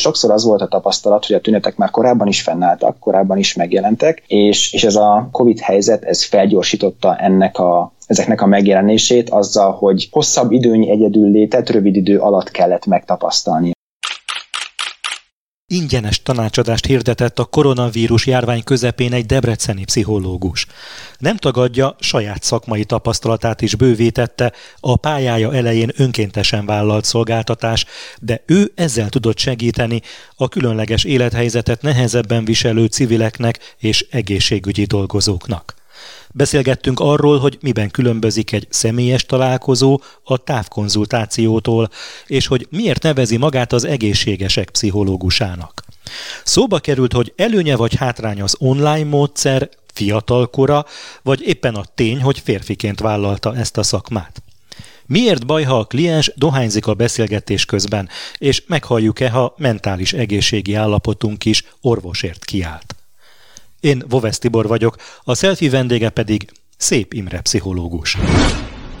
sokszor az volt a tapasztalat, hogy a tünetek már korábban is fennálltak, korábban is megjelentek, és, és ez a COVID helyzet, ez felgyorsította ennek a ezeknek a megjelenését azzal, hogy hosszabb időnyi egyedül létet rövid idő alatt kellett megtapasztalni ingyenes tanácsadást hirdetett a koronavírus járvány közepén egy debreceni pszichológus. Nem tagadja, saját szakmai tapasztalatát is bővítette a pályája elején önkéntesen vállalt szolgáltatás, de ő ezzel tudott segíteni a különleges élethelyzetet nehezebben viselő civileknek és egészségügyi dolgozóknak. Beszélgettünk arról, hogy miben különbözik egy személyes találkozó a távkonzultációtól, és hogy miért nevezi magát az egészségesek pszichológusának. Szóba került, hogy előnye vagy hátrány az online módszer, fiatalkora, vagy éppen a tény, hogy férfiként vállalta ezt a szakmát. Miért baj, ha a kliens dohányzik a beszélgetés közben, és meghalljuk-e, ha mentális egészségi állapotunk is orvosért kiállt? Én Vovesz Tibor vagyok, a selfie vendége pedig Szép Imre pszichológus.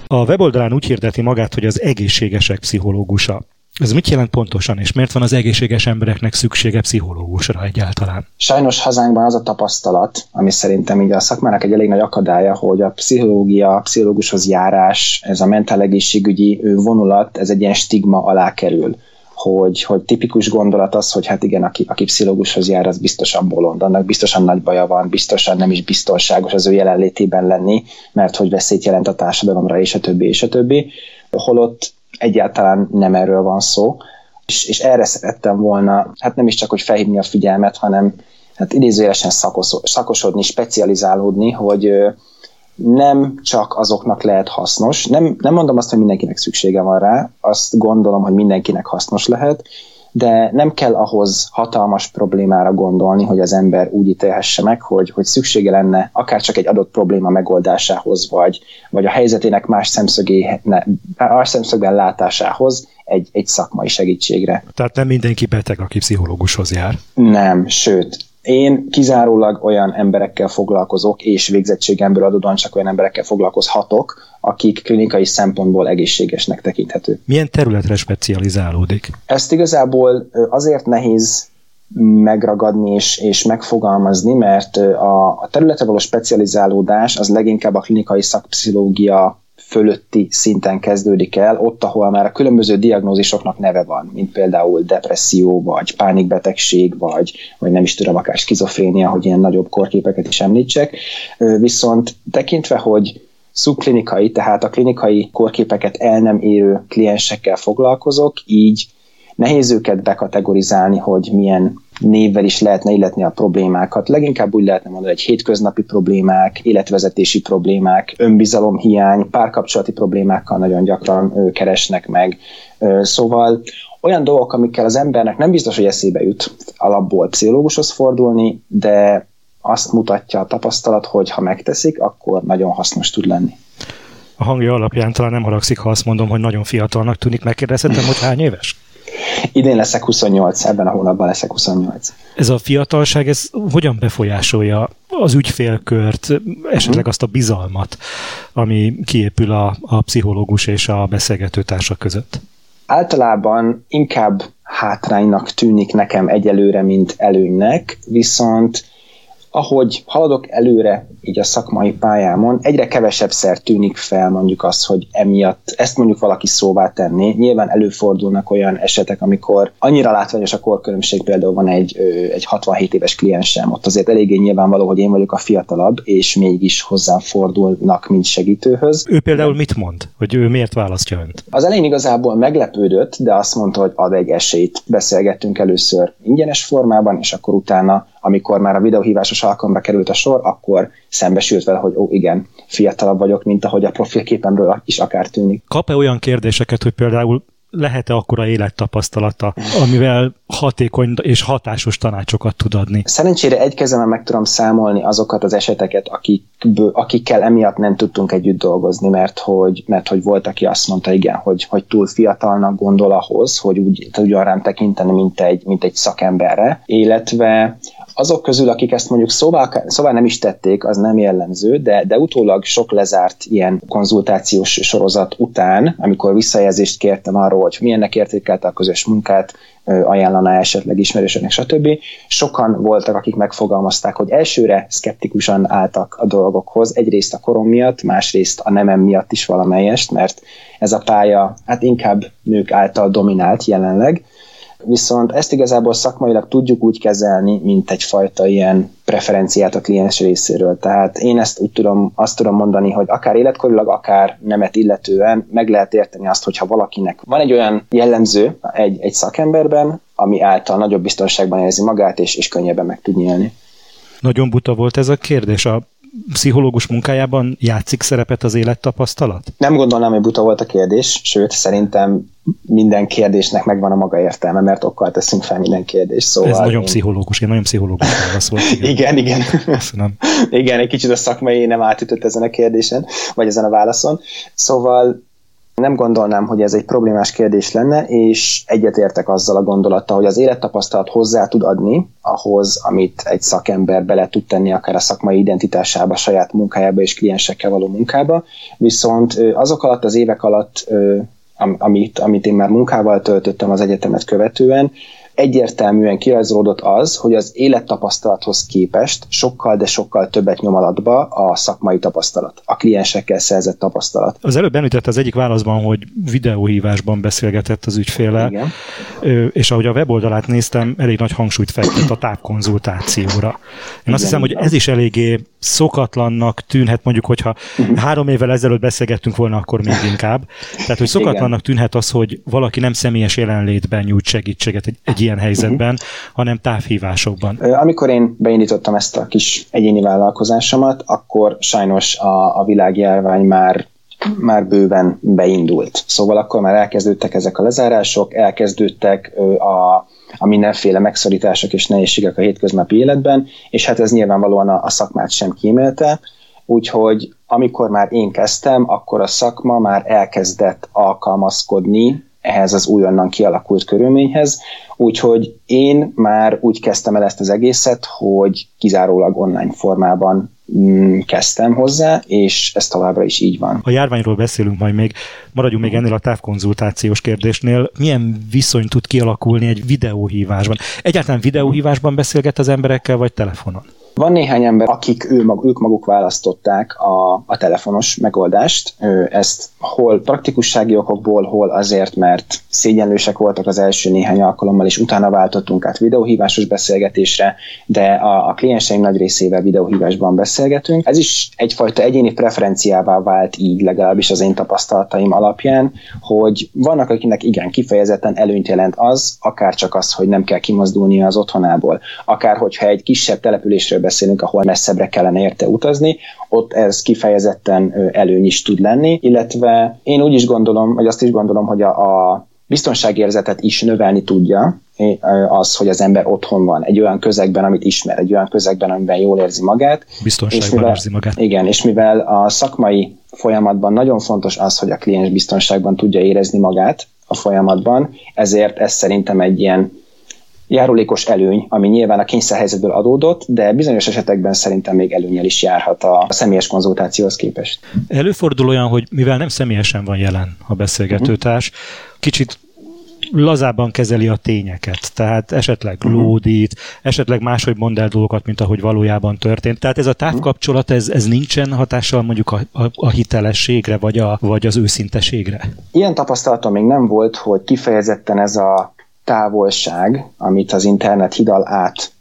A weboldalán úgy hirdeti magát, hogy az egészségesek pszichológusa. Ez mit jelent pontosan, és miért van az egészséges embereknek szüksége pszichológusra egyáltalán? Sajnos hazánkban az a tapasztalat, ami szerintem így a szakmának egy elég nagy akadálya, hogy a pszichológia, a pszichológushoz járás, ez a mentál egészségügyi vonulat, ez egy ilyen stigma alá kerül hogy, hogy tipikus gondolat az, hogy hát igen, aki, aki pszichológushoz jár, az biztosan bolond, annak biztosan nagy baja van, biztosan nem is biztonságos az ő jelenlétében lenni, mert hogy veszélyt jelent a társadalomra, és a többi, és a többi. Holott egyáltalán nem erről van szó, és, és erre szerettem volna, hát nem is csak, hogy felhívni a figyelmet, hanem hát idézőjelesen szakosodni, specializálódni, hogy nem csak azoknak lehet hasznos. Nem, nem mondom azt, hogy mindenkinek szüksége van rá, azt gondolom, hogy mindenkinek hasznos lehet, de nem kell ahhoz hatalmas problémára gondolni, hogy az ember úgy ítélhesse meg, hogy, hogy szüksége lenne akár csak egy adott probléma megoldásához, vagy, vagy a helyzetének más, szemszögé, más szemszögben látásához egy, egy szakmai segítségre. Tehát nem mindenki beteg, aki pszichológushoz jár? Nem, sőt, én kizárólag olyan emberekkel foglalkozok, és végzettségemből adódóan csak olyan emberekkel foglalkozhatok, akik klinikai szempontból egészségesnek tekinthető. Milyen területre specializálódik? Ezt igazából azért nehéz megragadni és, és megfogalmazni, mert a, a területre való specializálódás az leginkább a klinikai szakpszichológia fölötti szinten kezdődik el, ott, ahol már a különböző diagnózisoknak neve van, mint például depresszió, vagy pánikbetegség, vagy, vagy nem is tudom, akár skizofrénia, hogy ilyen nagyobb korképeket is említsek. Viszont tekintve, hogy szubklinikai, tehát a klinikai korképeket el nem érő kliensekkel foglalkozok, így nehéz őket bekategorizálni, hogy milyen névvel is lehetne illetni a problémákat. Leginkább úgy lehetne mondani, hogy hétköznapi problémák, életvezetési problémák, önbizalomhiány, párkapcsolati problémákkal nagyon gyakran keresnek meg. Szóval olyan dolgok, amikkel az embernek nem biztos, hogy eszébe jut alapból pszichológushoz fordulni, de azt mutatja a tapasztalat, hogy ha megteszik, akkor nagyon hasznos tud lenni. A hangja alapján talán nem haragszik, ha azt mondom, hogy nagyon fiatalnak tűnik. Megkérdezhetem, hogy hány éves? Idén leszek 28, ebben a hónapban leszek 28. Ez a fiatalság, ez hogyan befolyásolja az ügyfélkört, esetleg azt a bizalmat, ami kiépül a, a pszichológus és a beszélgető társak között? Általában inkább hátránynak tűnik nekem egyelőre, mint előnynek, viszont ahogy haladok előre így a szakmai pályámon, egyre kevesebb szer tűnik fel mondjuk az, hogy emiatt ezt mondjuk valaki szóvá tenni. Nyilván előfordulnak olyan esetek, amikor annyira látványos a korkülönbség, például van egy, egy 67 éves kliensem, ott azért eléggé nyilvánvaló, hogy én vagyok a fiatalabb, és mégis hozzám fordulnak, mint segítőhöz. Ő például mit mond? Hogy ő miért választja önt? Az elején igazából meglepődött, de azt mondta, hogy ad egy esélyt. Beszélgettünk először ingyenes formában, és akkor utána amikor már a videóhívásos alkalomra került a sor, akkor szembesült vele, hogy ó, igen, fiatalabb vagyok, mint ahogy a profilképemről is akár tűnik. Kap-e olyan kérdéseket, hogy például lehet-e akkora élettapasztalata, amivel hatékony és hatásos tanácsokat tud adni? Szerencsére egy kezemben meg tudom számolni azokat az eseteket, akikből, akikkel emiatt nem tudtunk együtt dolgozni, mert hogy, mert hogy volt, aki azt mondta, igen, hogy, hogy túl fiatalnak gondol ahhoz, hogy úgy tudjon rám tekinteni, mint egy, mint egy szakemberre, illetve azok közül, akik ezt mondjuk szóval, szóval nem is tették, az nem jellemző, de, de utólag sok lezárt ilyen konzultációs sorozat után, amikor visszajelzést kértem arról, hogy milyennek értékelte a közös munkát, ajánlaná esetleg ismerősöknek, stb. Sokan voltak, akik megfogalmazták, hogy elsőre szkeptikusan álltak a dolgokhoz, egyrészt a korom miatt, másrészt a nemem miatt is valamelyest, mert ez a pálya hát inkább nők által dominált jelenleg, Viszont ezt igazából szakmailag tudjuk úgy kezelni, mint egyfajta ilyen preferenciát a kliens részéről. Tehát én ezt úgy tudom, azt tudom mondani, hogy akár életkorilag, akár nemet illetően meg lehet érteni azt, hogyha valakinek van egy olyan jellemző egy, egy szakemberben, ami által nagyobb biztonságban érzi magát, és, és könnyebben meg tud nyílni. Nagyon buta volt ez a kérdés. A pszichológus munkájában játszik szerepet az élettapasztalat? Nem gondolnám, hogy buta volt a kérdés, sőt, szerintem minden kérdésnek megvan a maga értelme, mert okkal teszünk fel minden kérdést. Szóval Ez nagyon én... pszichológus, én nagyon pszichológus válasz volt. Igen, igen. igen. Köszönöm. igen, egy kicsit a szakmai nem átütött ezen a kérdésen, vagy ezen a válaszon. Szóval nem gondolnám, hogy ez egy problémás kérdés lenne, és egyetértek azzal a gondolattal, hogy az élettapasztalat hozzá tud adni ahhoz, amit egy szakember bele tud tenni akár a szakmai identitásába, saját munkájába és kliensekkel való munkába, viszont azok alatt az évek alatt amit, amit én már munkával töltöttem az egyetemet követően, egyértelműen kirajzolódott az, hogy az élettapasztalathoz képest sokkal, de sokkal többet nyom alatba a szakmai tapasztalat, a kliensekkel szerzett tapasztalat. Az előbb említett az egyik válaszban, hogy videóhívásban beszélgetett az ügyféle, Igen. és ahogy a weboldalát néztem, elég nagy hangsúlyt fektet a távkonzultációra. Én Igen, azt hiszem, hogy ez is eléggé szokatlannak tűnhet, mondjuk, hogyha uh-huh. három évvel ezelőtt beszélgettünk volna, akkor még inkább. Tehát, hogy szokatlannak tűnhet az, hogy valaki nem személyes jelenlétben nyújt segítséget egy, egy ilyen helyzetben, uh-huh. hanem távhívásokban. Amikor én beindítottam ezt a kis egyéni vállalkozásomat, akkor sajnos a, a világjárvány már már bőven beindult. Szóval akkor már elkezdődtek ezek a lezárások, elkezdődtek a, a mindenféle megszorítások és nehézségek a hétköznapi életben, és hát ez nyilvánvalóan a, a szakmát sem kímélte, úgyhogy amikor már én kezdtem, akkor a szakma már elkezdett alkalmazkodni ehhez az újonnan kialakult körülményhez, úgyhogy én már úgy kezdtem el ezt az egészet, hogy kizárólag online formában kezdtem hozzá, és ez továbbra is így van. A járványról beszélünk majd még, maradjunk még ennél a távkonzultációs kérdésnél. Milyen viszony tud kialakulni egy videóhívásban? Egyáltalán videóhívásban beszélget az emberekkel, vagy telefonon? Van néhány ember, akik ő mag, ők maguk választották a, a telefonos megoldást. Ezt hol praktikussági okokból, hol azért, mert szégyenlősek voltak az első néhány alkalommal, és utána váltottunk át videóhívásos beszélgetésre, de a, a klienseim nagy részével videóhívásban beszélgetünk. Ez is egyfajta egyéni preferenciává vált így, legalábbis az én tapasztalataim alapján, hogy vannak, akinek igen, kifejezetten előnyt jelent az, akár csak az, hogy nem kell kimozdulnia az otthonából, akár hogyha egy kisebb településről beszélünk, ahol messzebbre kellene érte utazni, ott ez kifejezetten előny is tud lenni, illetve én úgy is gondolom, vagy azt is gondolom, hogy a, a biztonságérzetet is növelni tudja az, hogy az ember otthon van, egy olyan közegben, amit ismer, egy olyan közegben, amiben jól érzi magát. Biztonságban és mivel, érzi magát. Igen, és mivel a szakmai folyamatban nagyon fontos az, hogy a kliens biztonságban tudja érezni magát a folyamatban, ezért ez szerintem egy ilyen járulékos előny, ami nyilván a kényszerhelyzetből adódott, de bizonyos esetekben szerintem még előnyel is járhat a személyes konzultációhoz képest. Előfordul olyan, hogy mivel nem személyesen van jelen a beszélgetőtárs, kicsit lazábban kezeli a tényeket, tehát esetleg uh-huh. lódít, esetleg máshogy mond el dolgokat, mint ahogy valójában történt. Tehát ez a távkapcsolat, ez, ez nincsen hatással mondjuk a, a, a hitelességre, vagy, a, vagy az őszinteségre? Ilyen tapasztalatom még nem volt, hogy kifejezetten ez a távolság, amit az internet hidal át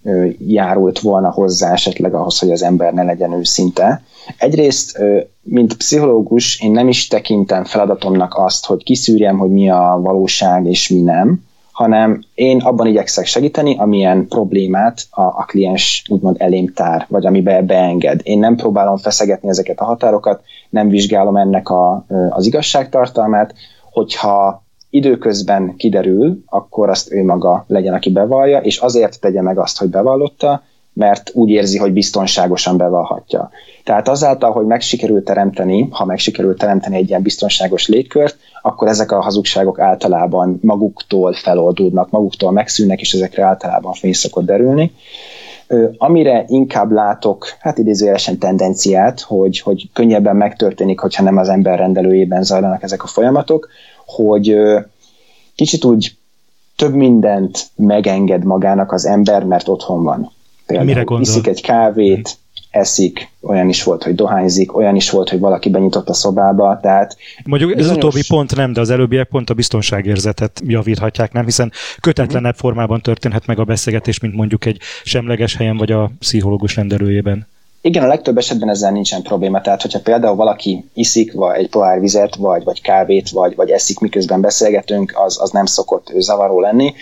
járult volna hozzá esetleg ahhoz, hogy az ember ne legyen őszinte. Egyrészt, mint pszichológus, én nem is tekintem feladatomnak azt, hogy kiszűrjem, hogy mi a valóság és mi nem, hanem én abban igyekszek segíteni, amilyen problémát a, a kliens úgymond elém tár, vagy amibe beenged. Én nem próbálom feszegetni ezeket a határokat, nem vizsgálom ennek a, az igazságtartalmát, hogyha időközben kiderül, akkor azt ő maga legyen, aki bevallja, és azért tegye meg azt, hogy bevallotta, mert úgy érzi, hogy biztonságosan bevallhatja. Tehát azáltal, hogy meg sikerült teremteni, ha meg sikerült teremteni egy ilyen biztonságos légkört, akkor ezek a hazugságok általában maguktól feloldódnak, maguktól megszűnnek, és ezekre általában fény szokott derülni. Amire inkább látok, hát idézőjelesen tendenciát, hogy, hogy könnyebben megtörténik, hogyha nem az ember rendelőjében zajlanak ezek a folyamatok, hogy kicsit úgy több mindent megenged magának az ember, mert otthon van. Például Mire gondol? iszik egy kávét, eszik, olyan is volt, hogy dohányzik, olyan is volt, hogy valaki benyitott a szobába, tehát... Mondjuk bizonyos... ez utóbbi pont nem, de az előbbiek pont a biztonságérzetet javíthatják, nem? Hiszen kötetlenebb formában történhet meg a beszélgetés, mint mondjuk egy semleges helyen vagy a pszichológus rendelőjében. Igen, a legtöbb esetben ezzel nincsen probléma. Tehát, hogyha például valaki iszik, vagy egy pohár vizet, vagy, vagy kávét, vagy, vagy eszik, miközben beszélgetünk, az, az nem szokott zavaró lenni.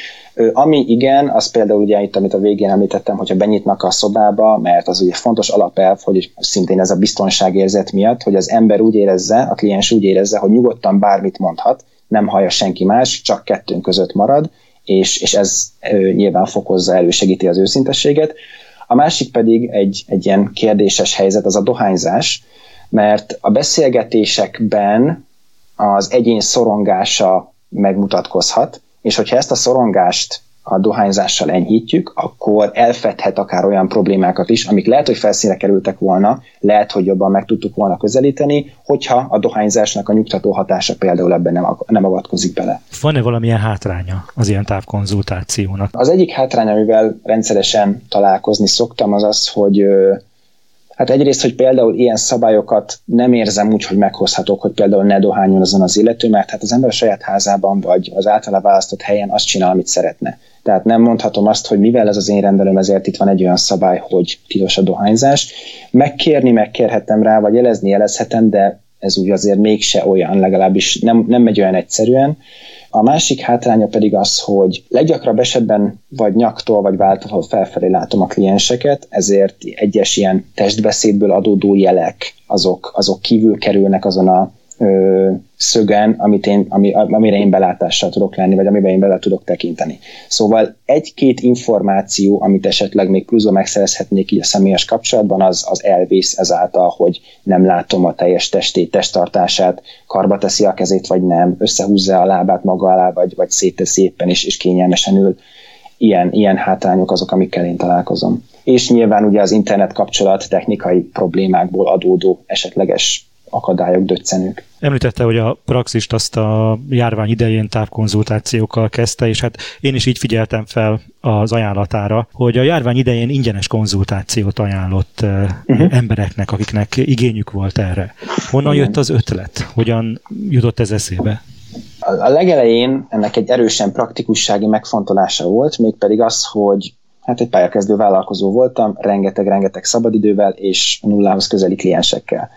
Ami igen, az például ugye itt, amit a végén említettem, hogyha benyitnak a szobába, mert az ugye fontos alapelv, hogy szintén ez a biztonságérzet miatt, hogy az ember úgy érezze, a kliens úgy érezze, hogy nyugodtan bármit mondhat, nem hallja senki más, csak kettőnk között marad, és, és ez nyilván fokozza, elősegíti az őszintességet. A másik pedig egy, egy ilyen kérdéses helyzet, az a dohányzás, mert a beszélgetésekben az egyén szorongása megmutatkozhat, és hogyha ezt a szorongást a dohányzással enyhítjük, akkor elfedhet akár olyan problémákat is, amik lehet, hogy felszínre kerültek volna, lehet, hogy jobban meg tudtuk volna közelíteni, hogyha a dohányzásnak a nyugtató hatása például ebben nem, nem avatkozik bele. Van-e valamilyen hátránya az ilyen távkonzultációnak? Az egyik hátránya, amivel rendszeresen találkozni szoktam, az az, hogy Hát egyrészt, hogy például ilyen szabályokat nem érzem úgy, hogy meghozhatok, hogy például ne dohányon azon az illető, mert hát az ember a saját házában vagy az általa választott helyen azt csinál, amit szeretne. Tehát nem mondhatom azt, hogy mivel ez az én rendelőm, ezért itt van egy olyan szabály, hogy tilos a dohányzás. Megkérni megkérhetem rá, vagy jelezni jelezhetem, de ez úgy azért mégse olyan, legalábbis nem, nem megy olyan egyszerűen. A másik hátránya pedig az, hogy leggyakrabb esetben vagy nyaktól, vagy váltól felfelé látom a klienseket, ezért egyes ilyen testbeszédből adódó jelek, azok, azok kívül kerülnek azon a ö, szögen, amit én, ami, amire én belátással tudok lenni, vagy amiben én bele tudok tekinteni. Szóval egy-két információ, amit esetleg még pluszban megszerezhetnék így a személyes kapcsolatban, az, az elvész ezáltal, hogy nem látom a teljes testét, testtartását, karba teszi a kezét, vagy nem, összehúzza a lábát maga alá, vagy, vagy szétteszi éppen, és, és kényelmesen ül. Ilyen, ilyen hátrányok azok, amikkel én találkozom. És nyilván ugye az internet kapcsolat technikai problémákból adódó esetleges akadályok, döccenők. Említette, hogy a praxist azt a járvány idején távkonzultációkkal kezdte, és hát én is így figyeltem fel az ajánlatára, hogy a járvány idején ingyenes konzultációt ajánlott uh-huh. embereknek, akiknek igényük volt erre. Honnan Igen. jött az ötlet? Hogyan jutott ez eszébe? A legelején ennek egy erősen praktikussági megfontolása volt, mégpedig az, hogy hát egy pályakezdő vállalkozó voltam, rengeteg-rengeteg szabadidővel és nullához közeli kliensekkel.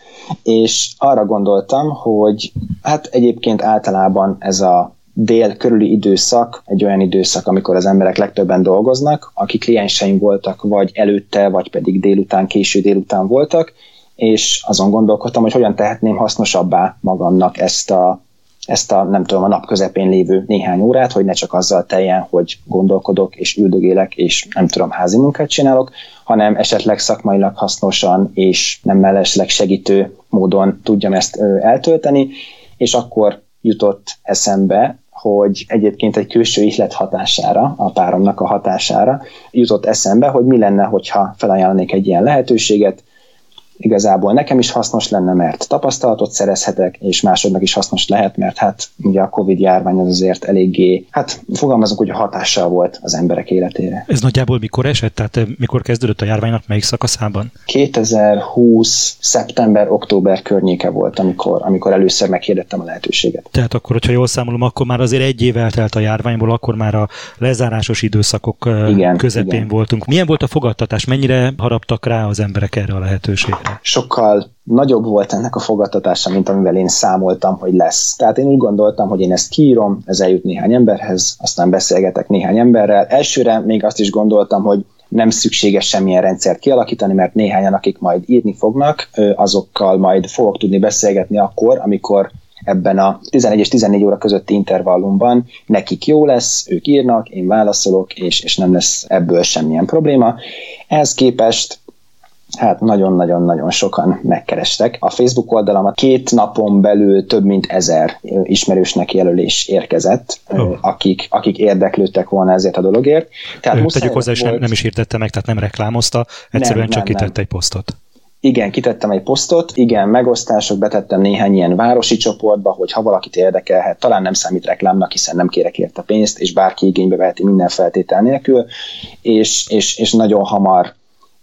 És arra gondoltam, hogy hát egyébként általában ez a dél körüli időszak egy olyan időszak, amikor az emberek legtöbben dolgoznak, akik klienseim voltak, vagy előtte, vagy pedig délután, késő délután voltak, és azon gondolkodtam, hogy hogyan tehetném hasznosabbá magamnak ezt a ezt a, nem tudom, a nap közepén lévő néhány órát, hogy ne csak azzal teljen, hogy gondolkodok és üldögélek, és nem tudom, házi munkát csinálok, hanem esetleg szakmailag hasznosan és nem mellesleg segítő módon tudjam ezt eltölteni, és akkor jutott eszembe, hogy egyébként egy külső ihlet hatására, a páromnak a hatására jutott eszembe, hogy mi lenne, hogyha felajánlanék egy ilyen lehetőséget, igazából nekem is hasznos lenne, mert tapasztalatot szerezhetek, és másodnak is hasznos lehet, mert hát ugye a Covid járvány az azért eléggé, hát fogalmazunk, hogy a hatással volt az emberek életére. Ez nagyjából mikor esett? Tehát eh, mikor kezdődött a járványnak melyik szakaszában? 2020. szeptember-október környéke volt, amikor, amikor először meghirdettem a lehetőséget. Tehát akkor, hogyha jól számolom, akkor már azért egy év eltelt a járványból, akkor már a lezárásos időszakok eh, igen, közepén igen. voltunk. Milyen volt a fogadtatás? Mennyire haraptak rá az emberek erre a lehetőségre? Sokkal nagyobb volt ennek a fogadtatása, mint amivel én számoltam, hogy lesz. Tehát én úgy gondoltam, hogy én ezt kiírom, ez eljut néhány emberhez, aztán beszélgetek néhány emberrel. Elsőre még azt is gondoltam, hogy nem szükséges semmilyen rendszert kialakítani, mert néhányan, akik majd írni fognak, azokkal majd fogok tudni beszélgetni akkor, amikor ebben a 11 és 14 óra közötti intervallumban nekik jó lesz, ők írnak, én válaszolok, és, és nem lesz ebből semmilyen probléma. Ehhez képest hát nagyon-nagyon-nagyon sokan megkerestek. A Facebook oldalamat két napon belül több mint ezer ismerősnek jelölés érkezett, oh. akik, akik érdeklődtek volna ezért a dologért. Tehát Ő, tegyük hozzá, és nem, nem is hirdette meg, tehát nem reklámozta, egyszerűen nem, csak nem, kitette nem. egy posztot. igen, kitettem egy posztot, igen, megosztások, betettem néhány ilyen városi csoportba, hogy ha valakit érdekelhet, talán nem számít reklámnak, hiszen nem kérek érte pénzt, és bárki igénybe veheti minden feltétel nélkül, és, és, és nagyon hamar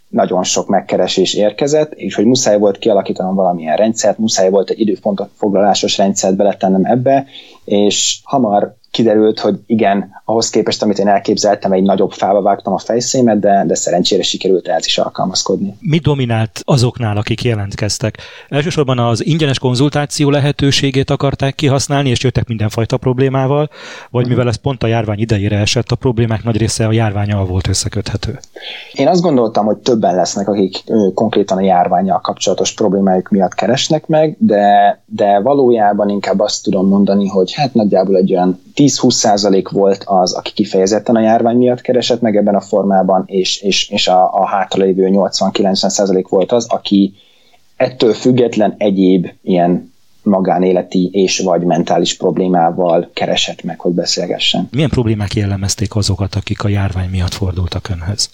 nagyon sok megkeresés érkezett, és hogy muszáj volt kialakítanom valamilyen rendszert, muszáj volt egy időpontot foglalásos rendszert beletennem ebbe, és hamar kiderült, hogy igen, ahhoz képest, amit én elképzeltem, egy nagyobb fába vágtam a fejszémet, de, de szerencsére sikerült ehhez is alkalmazkodni. Mi dominált azoknál, akik jelentkeztek? Elsősorban az ingyenes konzultáció lehetőségét akarták kihasználni, és jöttek mindenfajta problémával, vagy mhm. mivel ez pont a járvány idejére esett, a problémák nagy része a járványal volt összeköthető? Én azt gondoltam, hogy többen lesznek, akik konkrétan a járványjal kapcsolatos problémájuk miatt keresnek meg, de, de valójában inkább azt tudom mondani, hogy hát nagyjából egy olyan 10-20 százalék volt az, aki kifejezetten a járvány miatt keresett meg ebben a formában, és, és, és a, a hátralévő 80-90 százalék volt az, aki ettől független egyéb ilyen magánéleti és vagy mentális problémával keresett meg, hogy beszélgessen. Milyen problémák jellemezték azokat, akik a járvány miatt fordultak önhöz?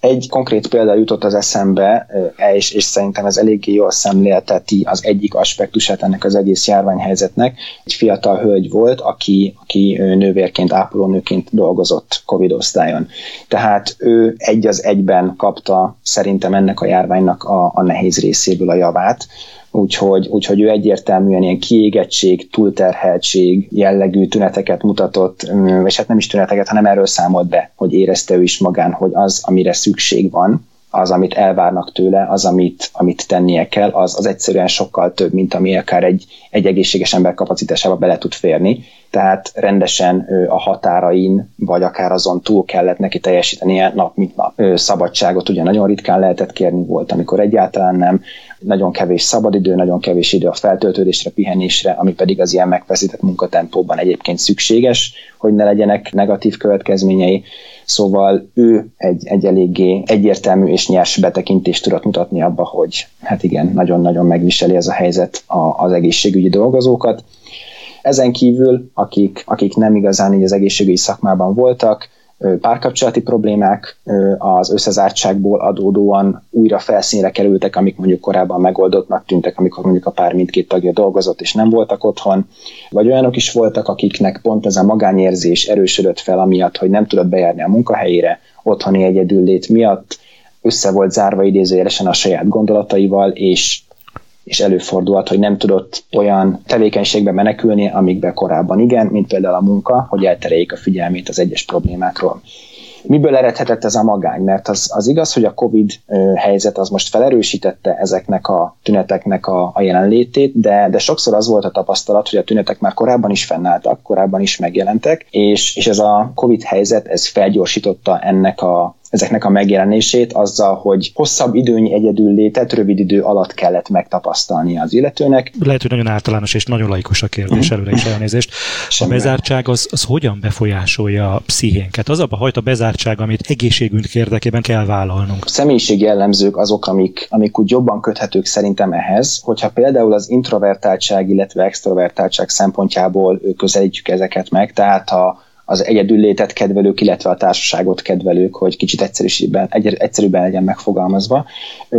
Egy konkrét példa jutott az eszembe, és, és szerintem ez eléggé jól szemlélteti az egyik aspektusát ennek az egész járványhelyzetnek. Egy fiatal hölgy volt, aki, aki nővérként, ápolónőként dolgozott Covid osztályon. Tehát ő egy az egyben kapta szerintem ennek a járványnak a, a nehéz részéből a javát úgyhogy, úgyhogy ő egyértelműen ilyen kiégettség, túlterheltség jellegű tüneteket mutatott, és hát nem is tüneteket, hanem erről számolt be, hogy érezte ő is magán, hogy az, amire szükség van, az, amit elvárnak tőle, az, amit, amit tennie kell, az, az egyszerűen sokkal több, mint ami akár egy, egy egészséges ember kapacitásába bele tud férni. Tehát rendesen a határain, vagy akár azon túl kellett neki teljesítenie nap mint nap. Szabadságot ugye nagyon ritkán lehetett kérni, volt, amikor egyáltalán nem. Nagyon kevés szabadidő, nagyon kevés idő a feltöltődésre, pihenésre, ami pedig az ilyen megfeszített munkatempóban egyébként szükséges, hogy ne legyenek negatív következményei. Szóval ő egy, egy eléggé egyértelmű és nyers betekintést tudott mutatni abba, hogy hát igen, nagyon-nagyon megviseli ez a helyzet a, az egészségügyi dolgozókat. Ezen kívül, akik, akik nem igazán így az egészségügyi szakmában voltak, párkapcsolati problémák az összezártságból adódóan újra felszínre kerültek, amik mondjuk korábban megoldottnak tűntek, amikor mondjuk a pár mindkét tagja dolgozott és nem voltak otthon, vagy olyanok is voltak, akiknek pont ez a magányérzés erősödött fel, amiatt, hogy nem tudott bejárni a munkahelyére, otthoni egyedüllét miatt, össze volt zárva idézőjelesen a saját gondolataival, és és előfordulhat, hogy nem tudott olyan tevékenységbe menekülni, amikbe korábban igen, mint például a munka, hogy eltereljék a figyelmét az egyes problémákról. Miből eredhetett ez a magány? Mert az, az igaz, hogy a COVID helyzet az most felerősítette ezeknek a tüneteknek a, a jelenlétét, de, de sokszor az volt a tapasztalat, hogy a tünetek már korábban is fennálltak, korábban is megjelentek, és, és ez a COVID helyzet, ez felgyorsította ennek a, ezeknek a megjelenését azzal, hogy hosszabb időnyi egyedül létet rövid idő alatt kellett megtapasztalni az illetőnek. Lehet, hogy nagyon általános és nagyon laikus a kérdés, uh-huh. előre is elnézést. A bezártság az, az hogyan befolyásolja a pszichénket? Az abban hajta bezártság, amit egészségünk érdekében kell vállalnunk. Személyiség jellemzők azok, amik, amik úgy jobban köthetők szerintem ehhez, hogyha például az introvertáltság, illetve extrovertáltság szempontjából közelítjük ezeket meg, tehát a az egyedüllétet kedvelők, illetve a társaságot kedvelők, hogy kicsit egyszerűbben, egyszerűbben legyen megfogalmazva.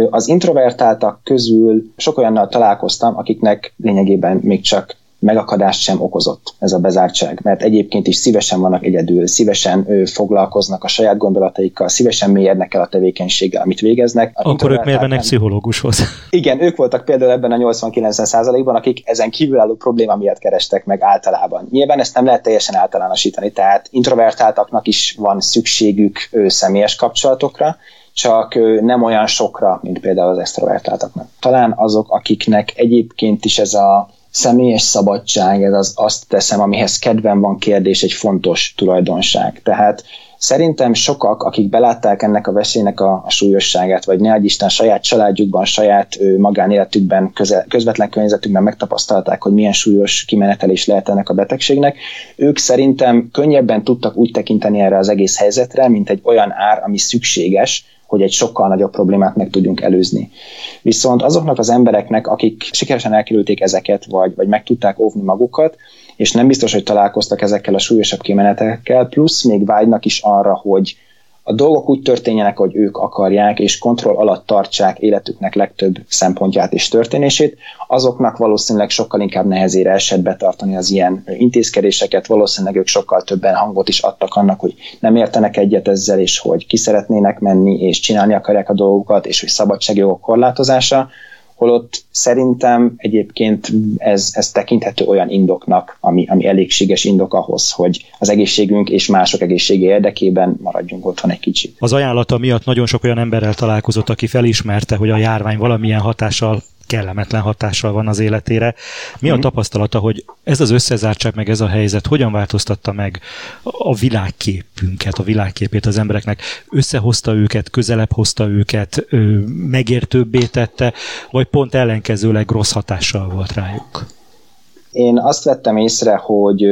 Az introvertáltak közül sok olyannal találkoztam, akiknek lényegében még csak megakadást sem okozott ez a bezártság, mert egyébként is szívesen vannak egyedül, szívesen ő, foglalkoznak a saját gondolataikkal, szívesen mélyednek el a tevékenységgel, amit végeznek. Akkor ők miért mennek pszichológushoz? Igen, ők voltak például ebben a 80-90%-ban, akik ezen kívülálló probléma miatt kerestek meg általában. Nyilván ezt nem lehet teljesen általánosítani, tehát introvertáltaknak is van szükségük ő, személyes kapcsolatokra, csak nem olyan sokra, mint például az extrovertáltaknak. Talán azok, akiknek egyébként is ez a személyes szabadság, ez az, azt teszem, amihez kedvem van kérdés, egy fontos tulajdonság. Tehát szerintem sokak, akik belátták ennek a veszélynek a, a súlyosságát, vagy ne Isten saját családjukban, saját ő, magánéletükben, köze, közvetlen környezetükben megtapasztalták, hogy milyen súlyos kimenetelés lehet ennek a betegségnek, ők szerintem könnyebben tudtak úgy tekinteni erre az egész helyzetre, mint egy olyan ár, ami szükséges, hogy egy sokkal nagyobb problémát meg tudjunk előzni. Viszont azoknak az embereknek, akik sikeresen elkerülték ezeket, vagy, vagy meg tudták óvni magukat, és nem biztos, hogy találkoztak ezekkel a súlyosabb kimenetekkel, plusz még vágynak is arra, hogy a dolgok úgy történjenek, hogy ők akarják, és kontroll alatt tartsák életüknek legtöbb szempontját és történését, azoknak valószínűleg sokkal inkább nehezére esett betartani az ilyen intézkedéseket, valószínűleg ők sokkal többen hangot is adtak annak, hogy nem értenek egyet ezzel, és hogy ki szeretnének menni, és csinálni akarják a dolgokat, és hogy szabadságjogok korlátozása, holott szerintem egyébként ez, ez tekinthető olyan indoknak, ami, ami elégséges indok ahhoz, hogy az egészségünk és mások egészsége érdekében maradjunk otthon egy kicsit. Az ajánlata miatt nagyon sok olyan emberrel találkozott, aki felismerte, hogy a járvány valamilyen hatással kellemetlen hatással van az életére. Mi a mhm. tapasztalata, hogy ez az összezártság, meg ez a helyzet hogyan változtatta meg a világképünket, a világképét az embereknek? Összehozta őket, közelebb hozta őket, megértőbbé tette, vagy pont ellenkezőleg rossz hatással volt rájuk? Én azt vettem észre, hogy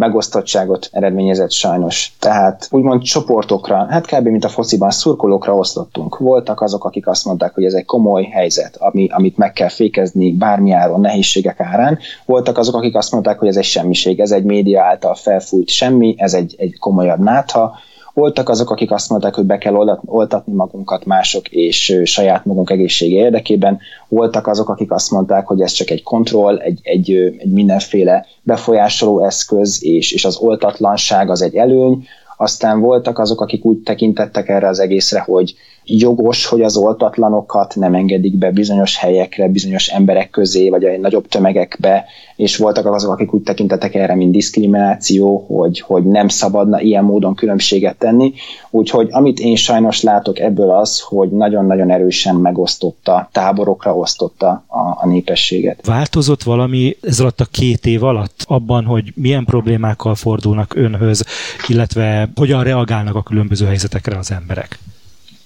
megosztottságot eredményezett sajnos. Tehát úgymond csoportokra, hát kb. mint a fociban, szurkolókra osztottunk. Voltak azok, akik azt mondták, hogy ez egy komoly helyzet, ami, amit meg kell fékezni bármi áron, nehézségek árán. Voltak azok, akik azt mondták, hogy ez egy semmiség, ez egy média által felfújt semmi, ez egy, egy komolyabb nátha, voltak azok, akik azt mondták, hogy be kell oltatni magunkat mások és saját magunk egészsége érdekében. Voltak azok, akik azt mondták, hogy ez csak egy kontroll, egy, egy, egy mindenféle befolyásoló eszköz, és, és az oltatlanság az egy előny. Aztán voltak azok, akik úgy tekintettek erre az egészre, hogy jogos, hogy az oltatlanokat nem engedik be bizonyos helyekre, bizonyos emberek közé, vagy a nagyobb tömegekbe, és voltak azok, akik úgy tekintettek erre, mint diszkrimináció, hogy, hogy nem szabadna ilyen módon különbséget tenni. Úgyhogy amit én sajnos látok ebből az, hogy nagyon-nagyon erősen megosztotta, táborokra osztotta a, a népességet. Változott valami ez alatt a két év alatt abban, hogy milyen problémákkal fordulnak önhöz, illetve hogyan reagálnak a különböző helyzetekre az emberek?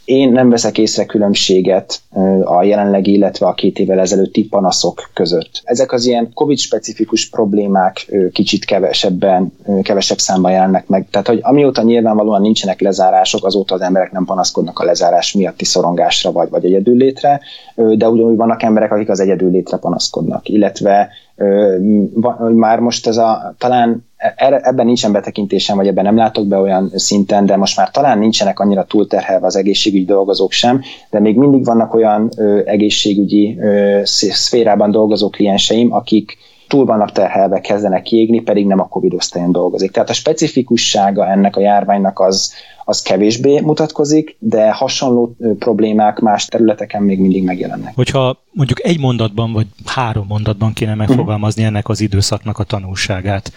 Én nem veszek észre különbséget a jelenlegi, illetve a két évvel ezelőtti panaszok között. Ezek az ilyen COVID-specifikus problémák kicsit kevesebben, kevesebb számban jelennek meg. Tehát, hogy amióta nyilvánvalóan nincsenek lezárások, azóta az emberek nem panaszkodnak a lezárás miatti szorongásra vagy, vagy egyedüllétre, de ugyanúgy vannak emberek, akik az egyedüllétre panaszkodnak, illetve már most ez a, talán ebben nincsen betekintésem, vagy ebben nem látok be olyan szinten, de most már talán nincsenek annyira túlterhelve az egészségügyi dolgozók sem, de még mindig vannak olyan egészségügyi szférában dolgozó klienseim, akik túl vannak terhelve, kezdenek kiégni, pedig nem a Covid osztályon dolgozik. Tehát a specifikussága ennek a járványnak az, az kevésbé mutatkozik, de hasonló problémák más területeken még mindig megjelennek. Hogyha mondjuk egy mondatban vagy három mondatban kéne megfogalmazni uh-huh. ennek az időszaknak a tanulságát,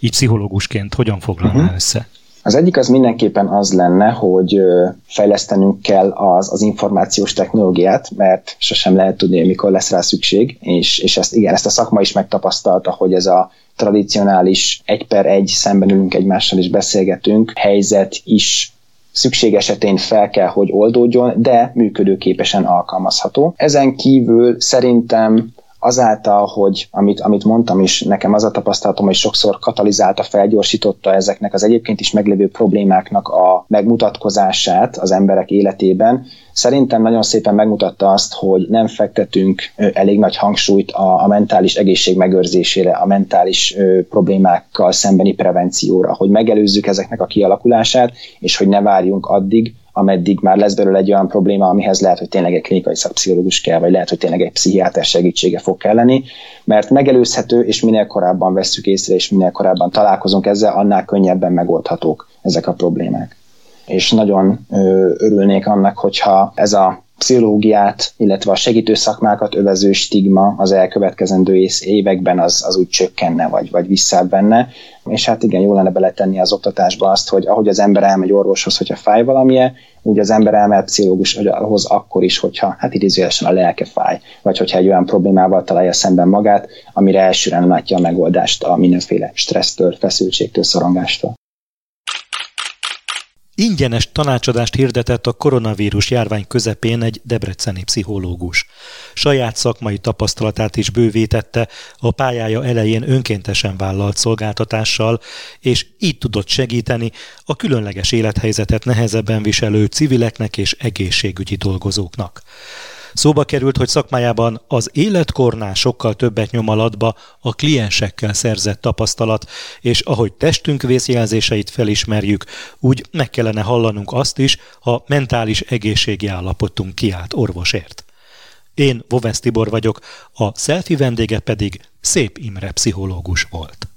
így pszichológusként hogyan foglalná uh-huh. össze? Az egyik az mindenképpen az lenne, hogy fejlesztenünk kell az, az információs technológiát, mert sosem lehet tudni, mikor lesz rá szükség, és, és ezt, igen, ezt a szakma is megtapasztalta, hogy ez a tradicionális egy per egy szemben ülünk egymással és beszélgetünk, helyzet is szükség esetén fel kell, hogy oldódjon, de működőképesen alkalmazható. Ezen kívül szerintem azáltal, hogy amit, amit mondtam is, nekem az a tapasztalatom, hogy sokszor katalizálta, felgyorsította ezeknek az egyébként is meglévő problémáknak a megmutatkozását az emberek életében, szerintem nagyon szépen megmutatta azt, hogy nem fektetünk elég nagy hangsúlyt a, a mentális egészség megőrzésére, a mentális ö, problémákkal szembeni prevencióra, hogy megelőzzük ezeknek a kialakulását, és hogy ne várjunk addig, ameddig már lesz belőle egy olyan probléma, amihez lehet, hogy tényleg egy klinikai szakpszichológus kell, vagy lehet, hogy tényleg egy pszichiáter segítsége fog kelleni, mert megelőzhető, és minél korábban vesszük észre, és minél korábban találkozunk ezzel, annál könnyebben megoldhatók ezek a problémák. És nagyon örülnék annak, hogyha ez a pszichológiát, illetve a segítő szakmákat övező stigma az elkövetkezendő években az, az úgy csökkenne, vagy, vagy visszább benne. És hát igen, jó lenne beletenni az oktatásba azt, hogy ahogy az ember elmegy orvoshoz, hogyha fáj valamilyen, úgy az ember elmegy pszichológushoz akkor is, hogyha hát idézőjelesen a lelke fáj, vagy hogyha egy olyan problémával találja szemben magát, amire elsőre látja a megoldást a mindenféle stressztől, feszültségtől, szorongástól. Ingyenes tanácsadást hirdetett a koronavírus járvány közepén egy debreceni pszichológus. Saját szakmai tapasztalatát is bővítette a pályája elején önkéntesen vállalt szolgáltatással, és így tudott segíteni a különleges élethelyzetet nehezebben viselő civileknek és egészségügyi dolgozóknak. Szóba került, hogy szakmájában az életkornál sokkal többet nyom alatba a kliensekkel szerzett tapasztalat, és ahogy testünk vészjelzéseit felismerjük, úgy meg kellene hallanunk azt is, ha mentális egészségi állapotunk kiállt orvosért. Én Vovesz Tibor vagyok, a selfie vendége pedig Szép Imre pszichológus volt.